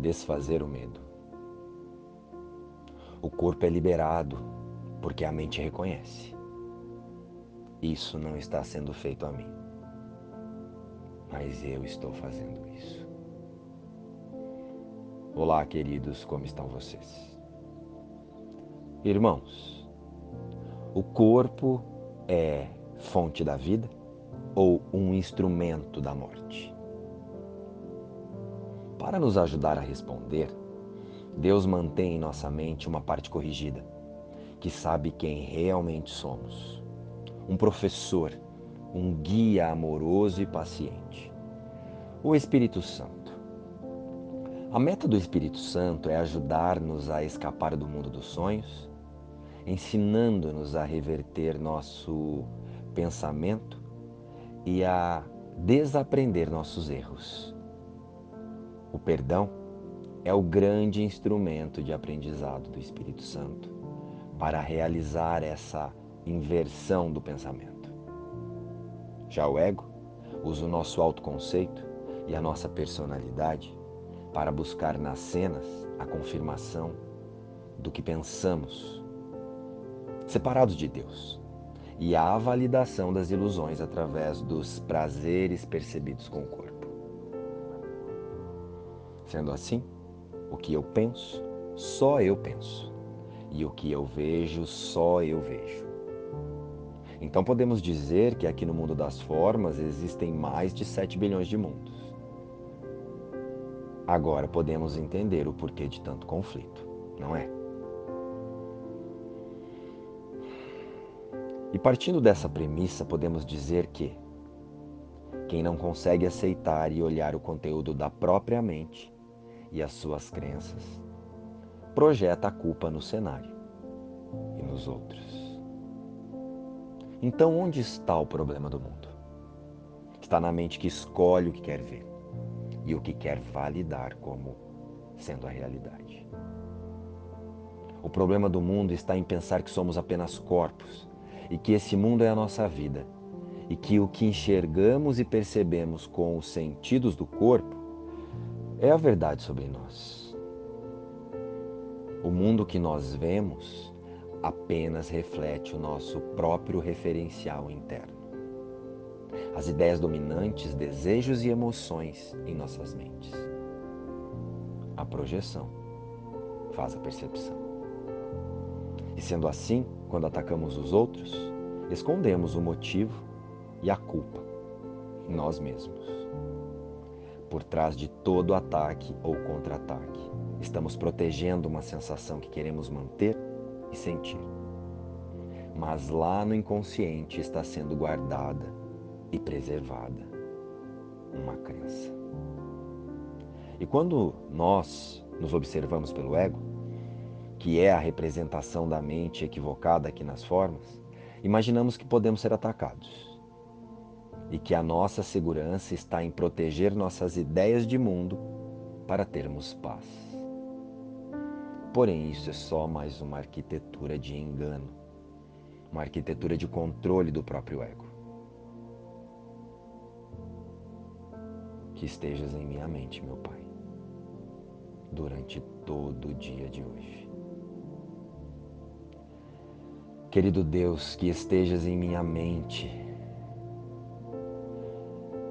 desfazer o medo. O corpo é liberado porque a mente reconhece. Isso não está sendo feito a mim, mas eu estou fazendo isso. Olá, queridos, como estão vocês? Irmãos, o corpo é fonte da vida ou um instrumento da morte? Para nos ajudar a responder, Deus mantém em nossa mente uma parte corrigida, que sabe quem realmente somos. Um professor, um guia amoroso e paciente. O Espírito Santo. A meta do Espírito Santo é ajudar-nos a escapar do mundo dos sonhos, ensinando-nos a reverter nosso pensamento e a desaprender nossos erros. O perdão é o grande instrumento de aprendizado do Espírito Santo para realizar essa inversão do pensamento. Já o ego usa o nosso autoconceito e a nossa personalidade para buscar nas cenas a confirmação do que pensamos, separados de Deus, e a validação das ilusões através dos prazeres percebidos com o corpo. Sendo assim, o que eu penso, só eu penso. E o que eu vejo, só eu vejo. Então podemos dizer que aqui no mundo das formas existem mais de 7 bilhões de mundos. Agora podemos entender o porquê de tanto conflito, não é? E partindo dessa premissa, podemos dizer que quem não consegue aceitar e olhar o conteúdo da própria mente e as suas crenças, projeta a culpa no cenário e nos outros. Então, onde está o problema do mundo? Está na mente que escolhe o que quer ver e o que quer validar como sendo a realidade. O problema do mundo está em pensar que somos apenas corpos e que esse mundo é a nossa vida e que o que enxergamos e percebemos com os sentidos do corpo é a verdade sobre nós. O mundo que nós vemos apenas reflete o nosso próprio referencial interno. As ideias dominantes, desejos e emoções em nossas mentes. A projeção faz a percepção. E sendo assim, quando atacamos os outros, escondemos o motivo e a culpa em nós mesmos por trás de todo ataque ou contra-ataque. Estamos protegendo uma sensação que queremos manter e sentir. Mas lá no inconsciente está sendo guardada e preservada uma crença. E quando nós nos observamos pelo ego, que é a representação da mente equivocada aqui nas formas, imaginamos que podemos ser atacados e que a nossa segurança está em proteger nossas ideias de mundo para termos paz. Porém, isso é só mais uma arquitetura de engano, uma arquitetura de controle do próprio ego. Que estejas em minha mente, meu Pai, durante todo o dia de hoje. Querido Deus, que estejas em minha mente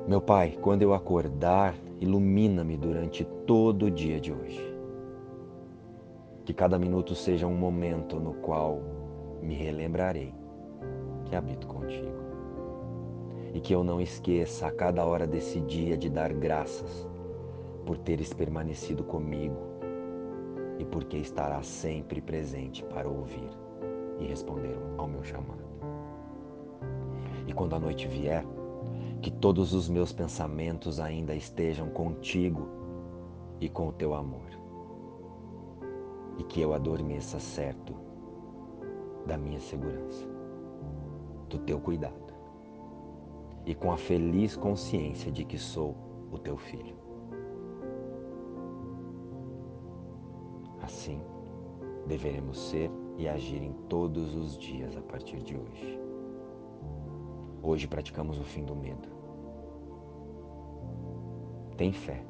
meu Pai, quando eu acordar, ilumina-me durante todo o dia de hoje. Que cada minuto seja um momento no qual me relembrarei que habito contigo. E que eu não esqueça a cada hora desse dia de dar graças por teres permanecido comigo e porque estarás sempre presente para ouvir e responder ao meu chamado. E quando a noite vier, que todos os meus pensamentos ainda estejam contigo e com o teu amor. E que eu adormeça certo da minha segurança, do teu cuidado e com a feliz consciência de que sou o teu filho. Assim, deveremos ser e agir em todos os dias a partir de hoje. Hoje praticamos o fim do medo. Tem fé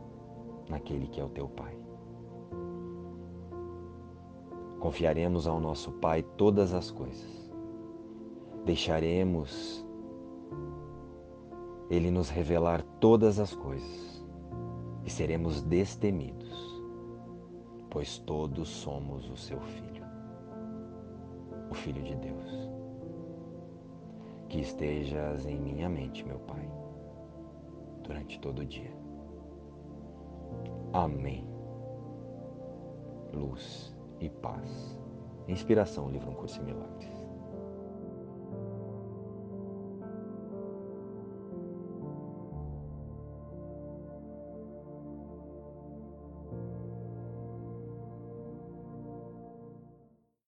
naquele que é o teu Pai. Confiaremos ao nosso Pai todas as coisas. Deixaremos Ele nos revelar todas as coisas e seremos destemidos, pois todos somos o seu Filho, o Filho de Deus. Que estejas em minha mente, meu Pai, durante todo o dia. Amém. Luz e paz. Inspiração, livro Um Curso em Milagres.